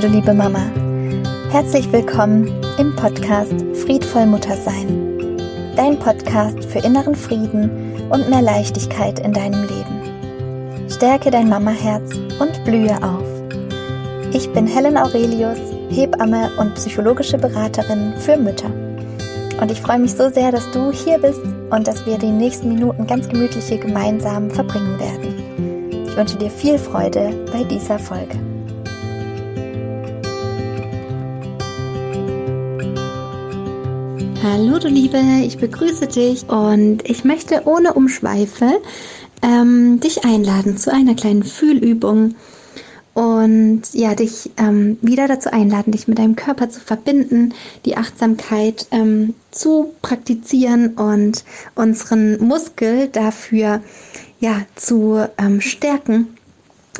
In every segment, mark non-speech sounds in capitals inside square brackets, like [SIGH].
Du liebe Mama. Herzlich willkommen im Podcast Friedvoll Muttersein. Dein Podcast für inneren Frieden und mehr Leichtigkeit in deinem Leben. Stärke dein Mamaherz und blühe auf. Ich bin Helen Aurelius, Hebamme und psychologische Beraterin für Mütter. Und ich freue mich so sehr, dass du hier bist und dass wir die nächsten Minuten ganz gemütlich hier gemeinsam verbringen werden. Ich wünsche dir viel Freude bei dieser Folge. Hallo du Liebe, ich begrüße dich und ich möchte ohne Umschweife ähm, dich einladen zu einer kleinen Fühlübung und ja, dich ähm, wieder dazu einladen, dich mit deinem Körper zu verbinden, die Achtsamkeit ähm, zu praktizieren und unseren Muskel dafür ja zu ähm, stärken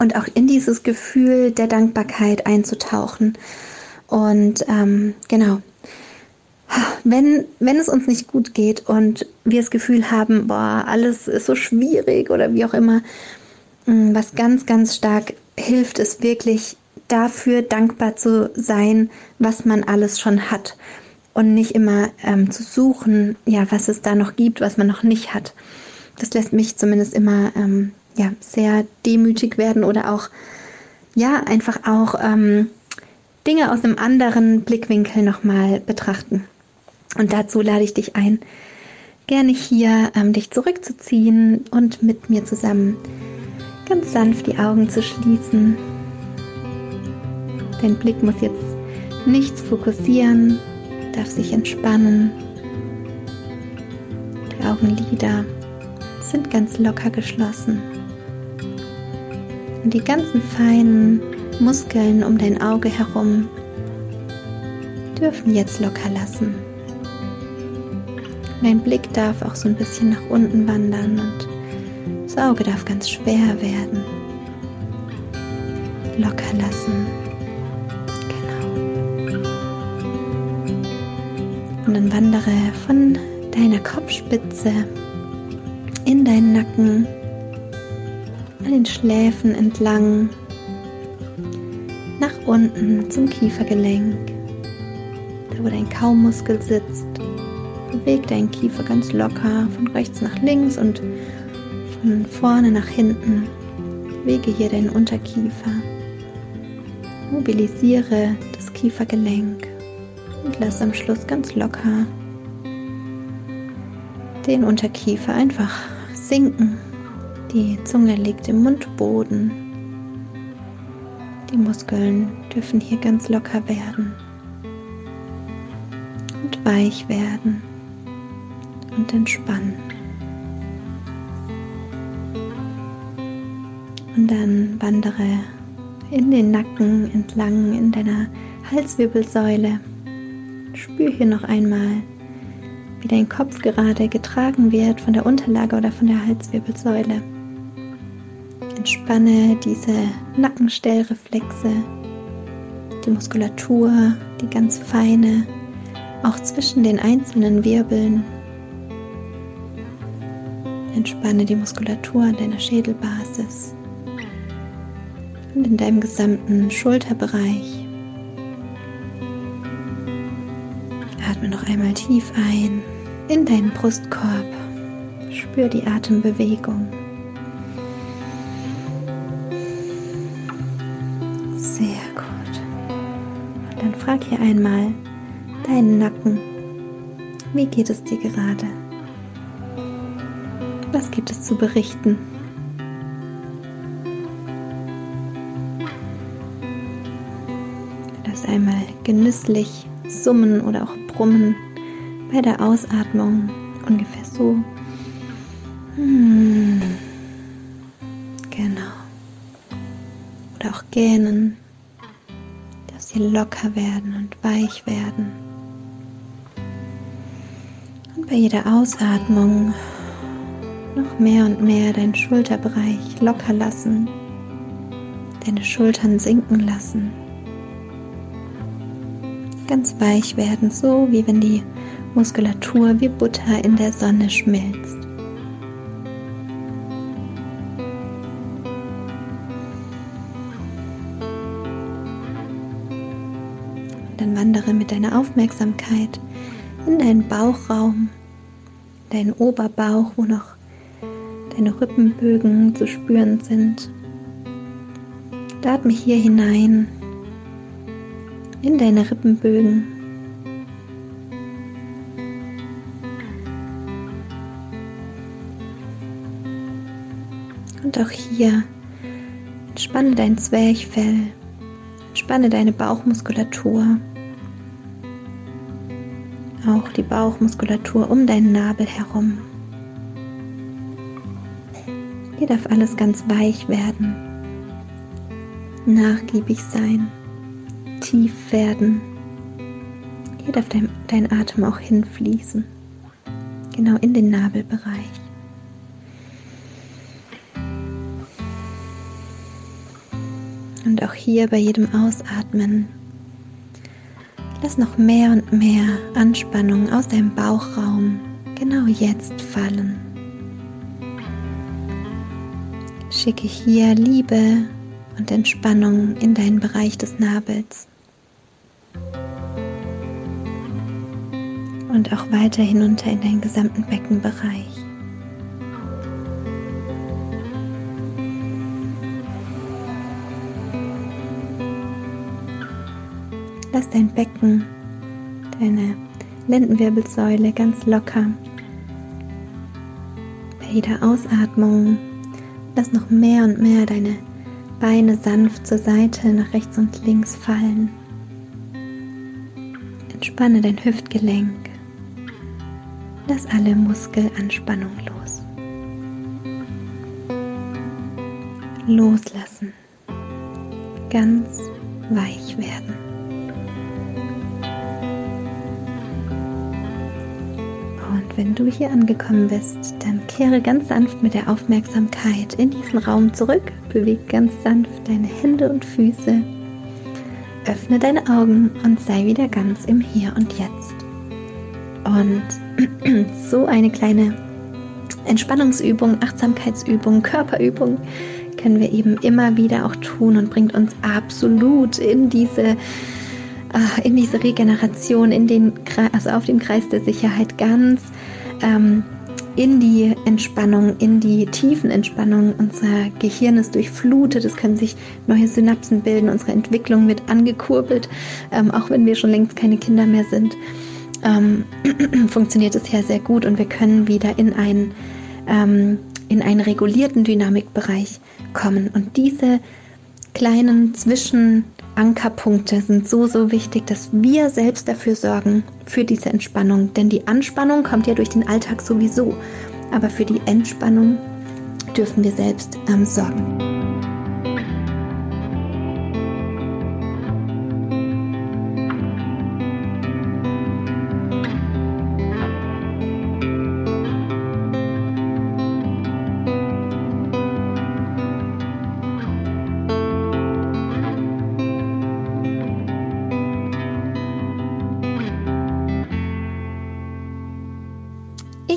und auch in dieses Gefühl der Dankbarkeit einzutauchen. Und ähm, genau, wenn, wenn es uns nicht gut geht und wir das Gefühl haben, boah, alles ist so schwierig oder wie auch immer, mm, was ganz, ganz stark hilft, ist wirklich dafür dankbar zu sein, was man alles schon hat und nicht immer ähm, zu suchen, ja, was es da noch gibt, was man noch nicht hat. Das lässt mich zumindest immer ähm, ja, sehr demütig werden oder auch, ja, einfach auch ähm, Dinge aus einem anderen Blickwinkel nochmal betrachten. Und dazu lade ich dich ein, gerne hier ähm, dich zurückzuziehen und mit mir zusammen ganz sanft die Augen zu schließen. Dein Blick muss jetzt nichts fokussieren, darf sich entspannen. Die Augenlider sind ganz locker geschlossen. Und die ganzen feinen Muskeln um dein Auge herum dürfen jetzt locker lassen. Dein Blick darf auch so ein bisschen nach unten wandern und das Auge darf ganz schwer werden. Locker lassen. Genau. Und dann wandere von deiner Kopfspitze in deinen Nacken, an den Schläfen entlang, nach unten zum Kiefergelenk, da wo dein Kaumuskel sitzt. Beweg deinen Kiefer ganz locker von rechts nach links und von vorne nach hinten. Bewege hier deinen Unterkiefer. Mobilisiere das Kiefergelenk und lass am Schluss ganz locker den Unterkiefer einfach sinken. Die Zunge liegt im Mundboden. Die Muskeln dürfen hier ganz locker werden und weich werden und entspannen. Und dann wandere in den Nacken entlang in deiner Halswirbelsäule. Spür hier noch einmal, wie dein Kopf gerade getragen wird von der Unterlage oder von der Halswirbelsäule. Entspanne diese Nackenstellreflexe, die Muskulatur, die ganz feine, auch zwischen den einzelnen Wirbeln Entspanne die Muskulatur deiner Schädelbasis und in deinem gesamten Schulterbereich. Atme noch einmal tief ein in deinen Brustkorb. Spür die Atembewegung. Sehr gut. Und dann frag hier einmal deinen Nacken. Wie geht es dir gerade? Was gibt es zu berichten? Lass einmal genüsslich summen oder auch brummen bei der Ausatmung. Ungefähr so. Hm. Genau. Oder auch gähnen. Dass sie locker werden und weich werden. Und bei jeder Ausatmung noch mehr und mehr deinen Schulterbereich locker lassen, deine Schultern sinken lassen, ganz weich werden, so wie wenn die Muskulatur wie Butter in der Sonne schmilzt. Dann wandere mit deiner Aufmerksamkeit in deinen Bauchraum, deinen Oberbauch, wo noch deine Rippenbögen zu spüren sind. Atme hier hinein in deine Rippenbögen. Und auch hier entspanne dein Zwerchfell, entspanne deine Bauchmuskulatur, auch die Bauchmuskulatur um deinen Nabel herum. Hier darf alles ganz weich werden nachgiebig sein, tief werden. Hier darf dein, dein Atem auch hinfließen, genau in den Nabelbereich. Und auch hier bei jedem Ausatmen lass noch mehr und mehr Anspannung aus deinem Bauchraum genau jetzt fallen. Schicke hier Liebe und Entspannung in deinen Bereich des Nabels. Und auch weiter hinunter in deinen gesamten Beckenbereich. Lass dein Becken, deine Lendenwirbelsäule ganz locker. Bei jeder Ausatmung lass noch mehr und mehr deine Beine sanft zur Seite, nach rechts und links fallen. Entspanne dein Hüftgelenk. Lass alle Muskelanspannung los. Loslassen. Ganz weich werden. Wenn du hier angekommen bist, dann kehre ganz sanft mit der Aufmerksamkeit in diesen Raum zurück Beweg ganz sanft deine Hände und Füße. Öffne deine Augen und sei wieder ganz im Hier und Jetzt. Und [CLEARS THROAT] so eine kleine Entspannungsübung, Achtsamkeitsübung, Körperübung können wir eben immer wieder auch tun und bringt uns absolut in diese ah, in diese Regeneration, in den, also auf dem Kreis der Sicherheit ganz ähm, in die Entspannung, in die tiefen Entspannung. Unser Gehirn ist durchflutet, es können sich neue Synapsen bilden, unsere Entwicklung wird angekurbelt, ähm, auch wenn wir schon längst keine Kinder mehr sind. Ähm, [CLEARS THROAT] funktioniert es ja sehr gut und wir können wieder in einen, ähm, in einen regulierten Dynamikbereich kommen. Und diese kleinen Zwischen- Ankerpunkte sind so, so wichtig, dass wir selbst dafür sorgen, für diese Entspannung. Denn die Anspannung kommt ja durch den Alltag sowieso. Aber für die Entspannung dürfen wir selbst ähm, sorgen.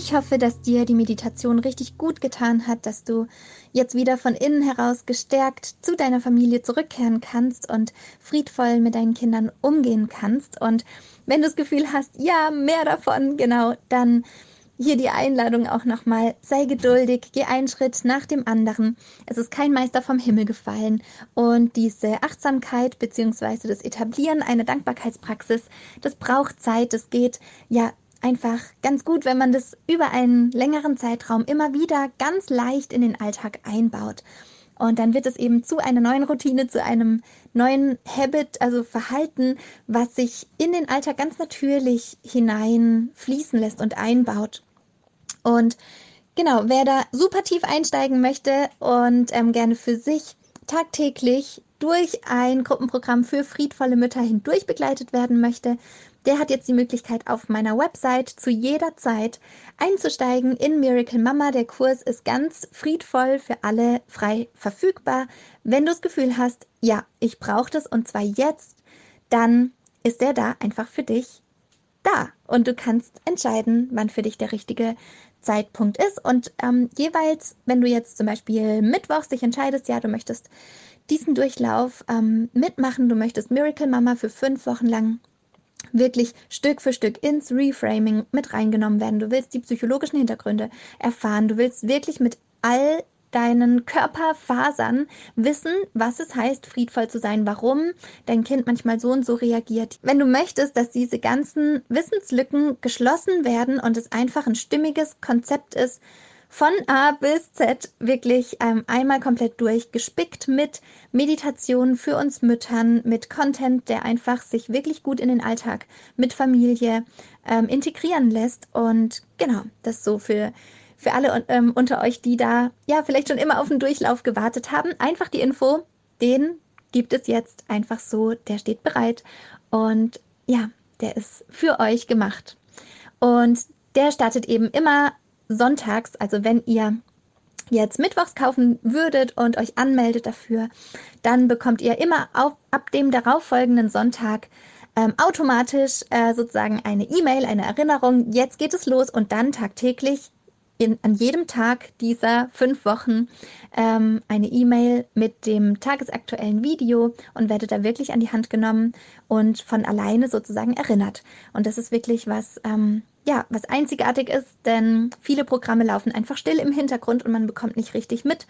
Ich hoffe, dass dir die Meditation richtig gut getan hat, dass du jetzt wieder von innen heraus gestärkt zu deiner Familie zurückkehren kannst und friedvoll mit deinen Kindern umgehen kannst. Und wenn du das Gefühl hast, ja, mehr davon, genau, dann hier die Einladung auch nochmal. Sei geduldig, geh einen Schritt nach dem anderen. Es ist kein Meister vom Himmel gefallen. Und diese Achtsamkeit bzw. das Etablieren einer Dankbarkeitspraxis, das braucht Zeit. Das geht ja einfach ganz gut, wenn man das über einen längeren Zeitraum immer wieder ganz leicht in den Alltag einbaut. Und dann wird es eben zu einer neuen Routine, zu einem neuen Habit, also Verhalten, was sich in den Alltag ganz natürlich hineinfließen lässt und einbaut. Und genau, wer da super tief einsteigen möchte und ähm, gerne für sich tagtäglich durch ein Gruppenprogramm für friedvolle Mütter hindurch begleitet werden möchte, der hat jetzt die Möglichkeit, auf meiner Website zu jeder Zeit einzusteigen in Miracle Mama. Der Kurs ist ganz friedvoll für alle frei verfügbar. Wenn du das Gefühl hast, ja, ich brauche das und zwar jetzt, dann ist der da einfach für dich da. Und du kannst entscheiden, wann für dich der richtige Zeitpunkt ist. Und ähm, jeweils, wenn du jetzt zum Beispiel mittwochs dich entscheidest, ja, du möchtest diesen Durchlauf ähm, mitmachen, du möchtest Miracle Mama für fünf Wochen lang wirklich Stück für Stück ins Reframing mit reingenommen werden. Du willst die psychologischen Hintergründe erfahren. Du willst wirklich mit all deinen Körperfasern wissen, was es heißt, friedvoll zu sein, warum dein Kind manchmal so und so reagiert. Wenn du möchtest, dass diese ganzen Wissenslücken geschlossen werden und es einfach ein stimmiges Konzept ist, von A bis Z wirklich ähm, einmal komplett durchgespickt mit Meditationen für uns Müttern, mit Content, der einfach sich wirklich gut in den Alltag mit Familie ähm, integrieren lässt. Und genau, das so für für alle ähm, unter euch, die da ja vielleicht schon immer auf den Durchlauf gewartet haben, einfach die Info, den gibt es jetzt einfach so, der steht bereit und ja, der ist für euch gemacht. Und der startet eben immer sonntags, also wenn ihr jetzt mittwochs kaufen würdet und euch anmeldet dafür, dann bekommt ihr immer auf, ab dem darauffolgenden Sonntag ähm, automatisch äh, sozusagen eine E-Mail, eine Erinnerung, jetzt geht es los und dann tagtäglich in, an jedem Tag dieser fünf Wochen ähm, eine E-Mail mit dem tagesaktuellen Video und werde da wirklich an die Hand genommen und von alleine sozusagen erinnert. Und das ist wirklich was, ähm, ja, was einzigartig ist, denn viele Programme laufen einfach still im Hintergrund und man bekommt nicht richtig mit,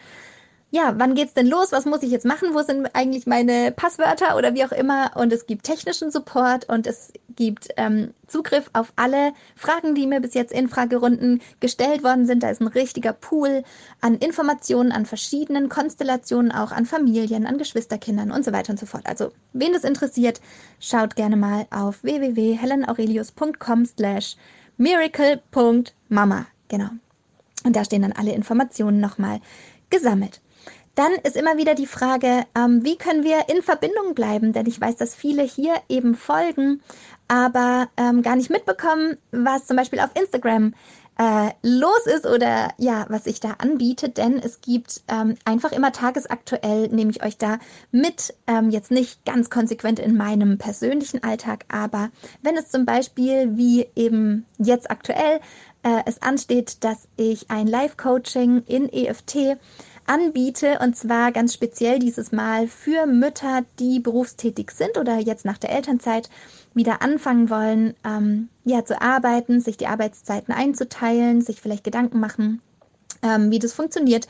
ja, wann geht's denn los? Was muss ich jetzt machen? Wo sind eigentlich meine Passwörter oder wie auch immer? Und es gibt technischen Support und es gibt ähm, Zugriff auf alle Fragen, die mir bis jetzt in Fragerunden gestellt worden sind. Da ist ein richtiger Pool an Informationen, an verschiedenen Konstellationen, auch an Familien, an Geschwisterkindern und so weiter und so fort. Also, wen das interessiert, schaut gerne mal auf www.helenaurelius.com slash miracle.mama. Genau. Und da stehen dann alle Informationen nochmal gesammelt. Dann ist immer wieder die Frage, ähm, wie können wir in Verbindung bleiben? Denn ich weiß, dass viele hier eben folgen, aber ähm, gar nicht mitbekommen, was zum Beispiel auf Instagram äh, los ist oder ja, was ich da anbiete, denn es gibt ähm, einfach immer tagesaktuell, nehme ich euch da mit, ähm, jetzt nicht ganz konsequent in meinem persönlichen Alltag, aber wenn es zum Beispiel wie eben jetzt aktuell äh, es ansteht, dass ich ein Live-Coaching in EFT anbiete und zwar ganz speziell dieses Mal für Mütter, die berufstätig sind oder jetzt nach der Elternzeit wieder anfangen wollen, ähm, ja, zu arbeiten, sich die Arbeitszeiten einzuteilen, sich vielleicht Gedanken machen, ähm, wie das funktioniert.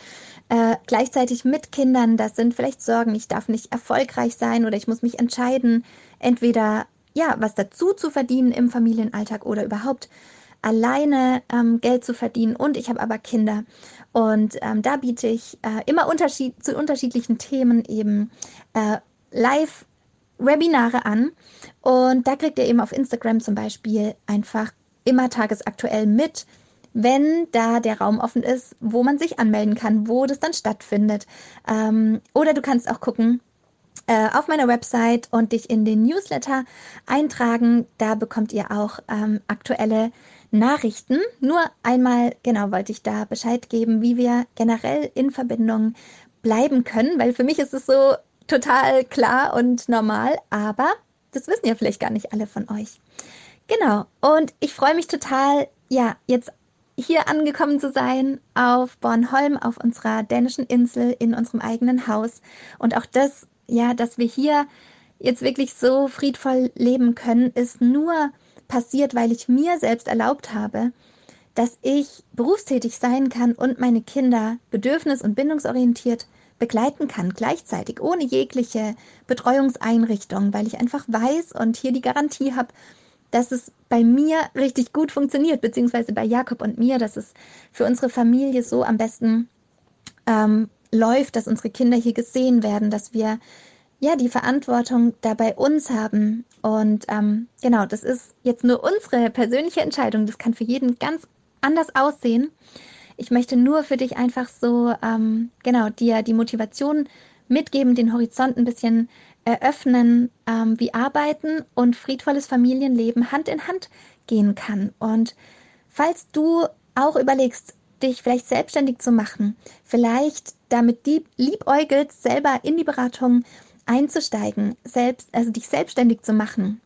Äh, gleichzeitig mit Kindern, das sind vielleicht Sorgen, ich darf nicht erfolgreich sein oder ich muss mich entscheiden, entweder ja, was dazu zu verdienen im Familienalltag oder überhaupt alleine ähm, Geld zu verdienen und ich habe aber Kinder. Und ähm, da biete ich äh, immer unterschied zu unterschiedlichen Themen eben äh, live Webinare an. Und da kriegt ihr eben auf Instagram zum Beispiel einfach immer tagesaktuell mit, wenn da der Raum offen ist, wo man sich anmelden kann, wo das dann stattfindet. Ähm, oder du kannst auch gucken, äh, auf meiner Website und dich in den Newsletter eintragen. Da bekommt ihr auch ähm, aktuelle Nachrichten. Nur einmal, genau, wollte ich da Bescheid geben, wie wir generell in Verbindung bleiben können, weil für mich ist es so total klar und normal, aber das wissen ja vielleicht gar nicht alle von euch. Genau, und ich freue mich total, ja, jetzt hier angekommen zu sein auf Bornholm, auf unserer dänischen Insel, in unserem eigenen Haus. Und auch das, ja, dass wir hier jetzt wirklich so friedvoll leben können, ist nur passiert, weil ich mir selbst erlaubt habe, dass ich berufstätig sein kann und meine Kinder bedürfnis- und bindungsorientiert begleiten kann, gleichzeitig, ohne jegliche Betreuungseinrichtung, weil ich einfach weiß und hier die Garantie habe, dass es bei mir richtig gut funktioniert, beziehungsweise bei Jakob und mir, dass es für unsere Familie so am besten ähm, läuft, dass unsere Kinder hier gesehen werden, dass wir ja die Verantwortung da bei uns haben. Und ähm, genau, das ist jetzt nur unsere persönliche Entscheidung. Das kann für jeden ganz anders aussehen. Ich möchte nur für dich einfach so, ähm, genau, dir die Motivation mitgeben, den Horizont ein bisschen eröffnen, ähm, wie Arbeiten und friedvolles Familienleben Hand in Hand gehen kann. Und falls du auch überlegst, dich vielleicht selbstständig zu machen, vielleicht damit die liebäugelst, selber in die Beratung einzusteigen, selbst, also dich selbstständig zu machen,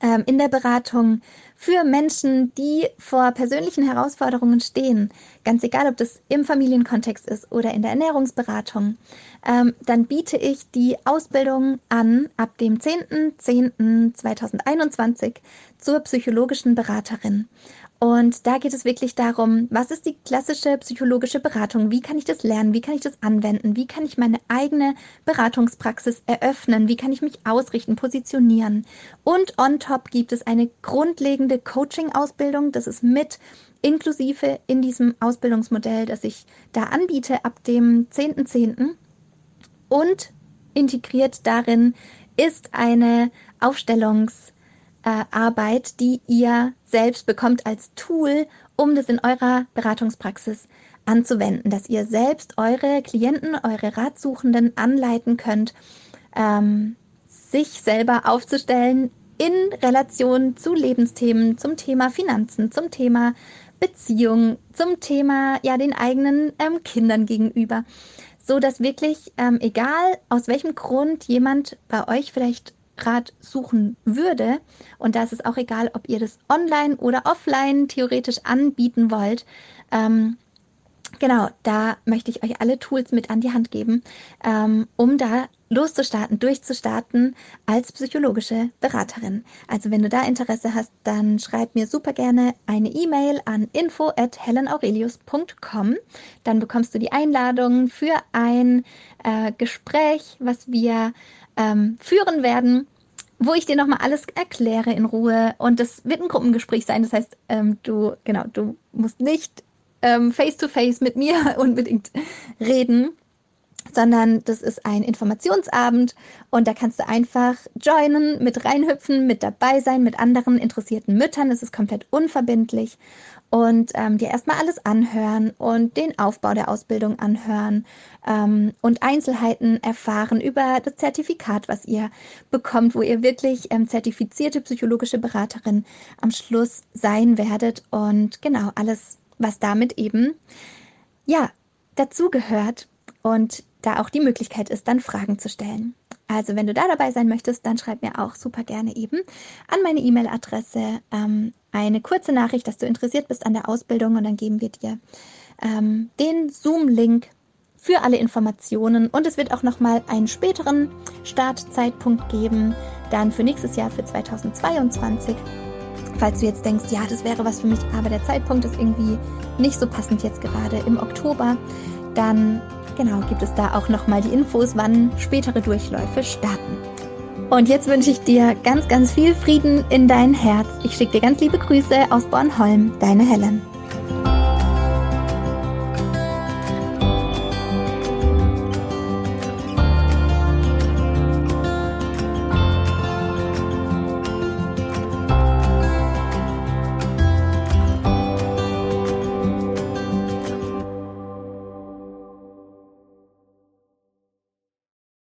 ähm, in der Beratung für Menschen, die vor persönlichen Herausforderungen stehen, ganz egal, ob das im Familienkontext ist oder in der Ernährungsberatung, ähm, dann biete ich die Ausbildung an ab dem 10.10.2021 zur psychologischen Beraterin. Und da geht es wirklich darum, was ist die klassische psychologische Beratung? Wie kann ich das lernen? Wie kann ich das anwenden? Wie kann ich meine eigene Beratungspraxis eröffnen? Wie kann ich mich ausrichten, positionieren? Und on top gibt es eine grundlegende Coaching-Ausbildung. Das ist mit inklusive in diesem Ausbildungsmodell, das ich da anbiete ab dem 10.10. .10. Und integriert darin ist eine Aufstellungs- äh, Arbeit, die ihr selbst bekommt als Tool, um das in eurer Beratungspraxis anzuwenden, dass ihr selbst eure Klienten, eure Ratsuchenden anleiten könnt, ähm, sich selber aufzustellen in Relation zu Lebensthemen, zum Thema Finanzen, zum Thema Beziehung, zum Thema ja den eigenen ähm, Kindern gegenüber, so dass wirklich ähm, egal aus welchem Grund jemand bei euch vielleicht Rat suchen würde. Und da ist es auch egal, ob ihr das online oder offline theoretisch anbieten wollt. Ähm, genau, da möchte ich euch alle Tools mit an die Hand geben, ähm, um da loszustarten, durchzustarten als psychologische Beraterin. Also wenn du da Interesse hast, dann schreib mir super gerne eine E-Mail an info at helenaurelius.com. Dann bekommst du die Einladung für ein äh, Gespräch, was wir ähm, führen werden, wo ich dir nochmal alles erkläre in Ruhe. Und das wird ein Gruppengespräch sein. Das heißt, ähm, du, genau, du musst nicht ähm, face to face mit mir [LAUGHS] unbedingt reden, sondern das ist ein Informationsabend und da kannst du einfach joinen, mit reinhüpfen, mit dabei sein, mit anderen interessierten Müttern. Es ist komplett unverbindlich und ähm, dir erstmal alles anhören und den Aufbau der Ausbildung anhören ähm, und Einzelheiten erfahren über das Zertifikat, was ihr bekommt, wo ihr wirklich ähm, zertifizierte psychologische Beraterin am Schluss sein werdet und genau alles, was damit eben ja dazugehört und da auch die Möglichkeit ist, dann Fragen zu stellen. Also wenn du da dabei sein möchtest, dann schreib mir auch super gerne eben an meine E-Mail-Adresse ähm, eine kurze Nachricht, dass du interessiert bist an der Ausbildung und dann geben wir dir ähm, den Zoom-Link für alle Informationen und es wird auch nochmal einen späteren Startzeitpunkt geben, dann für nächstes Jahr, für 2022. Falls du jetzt denkst, ja, das wäre was für mich, aber der Zeitpunkt ist irgendwie nicht so passend jetzt gerade im Oktober, dann genau gibt es da auch nochmal die Infos, wann spätere Durchläufe starten. Und jetzt wünsche ich dir ganz, ganz viel Frieden in dein Herz. Ich schicke dir ganz liebe Grüße aus Bornholm, deine Helen.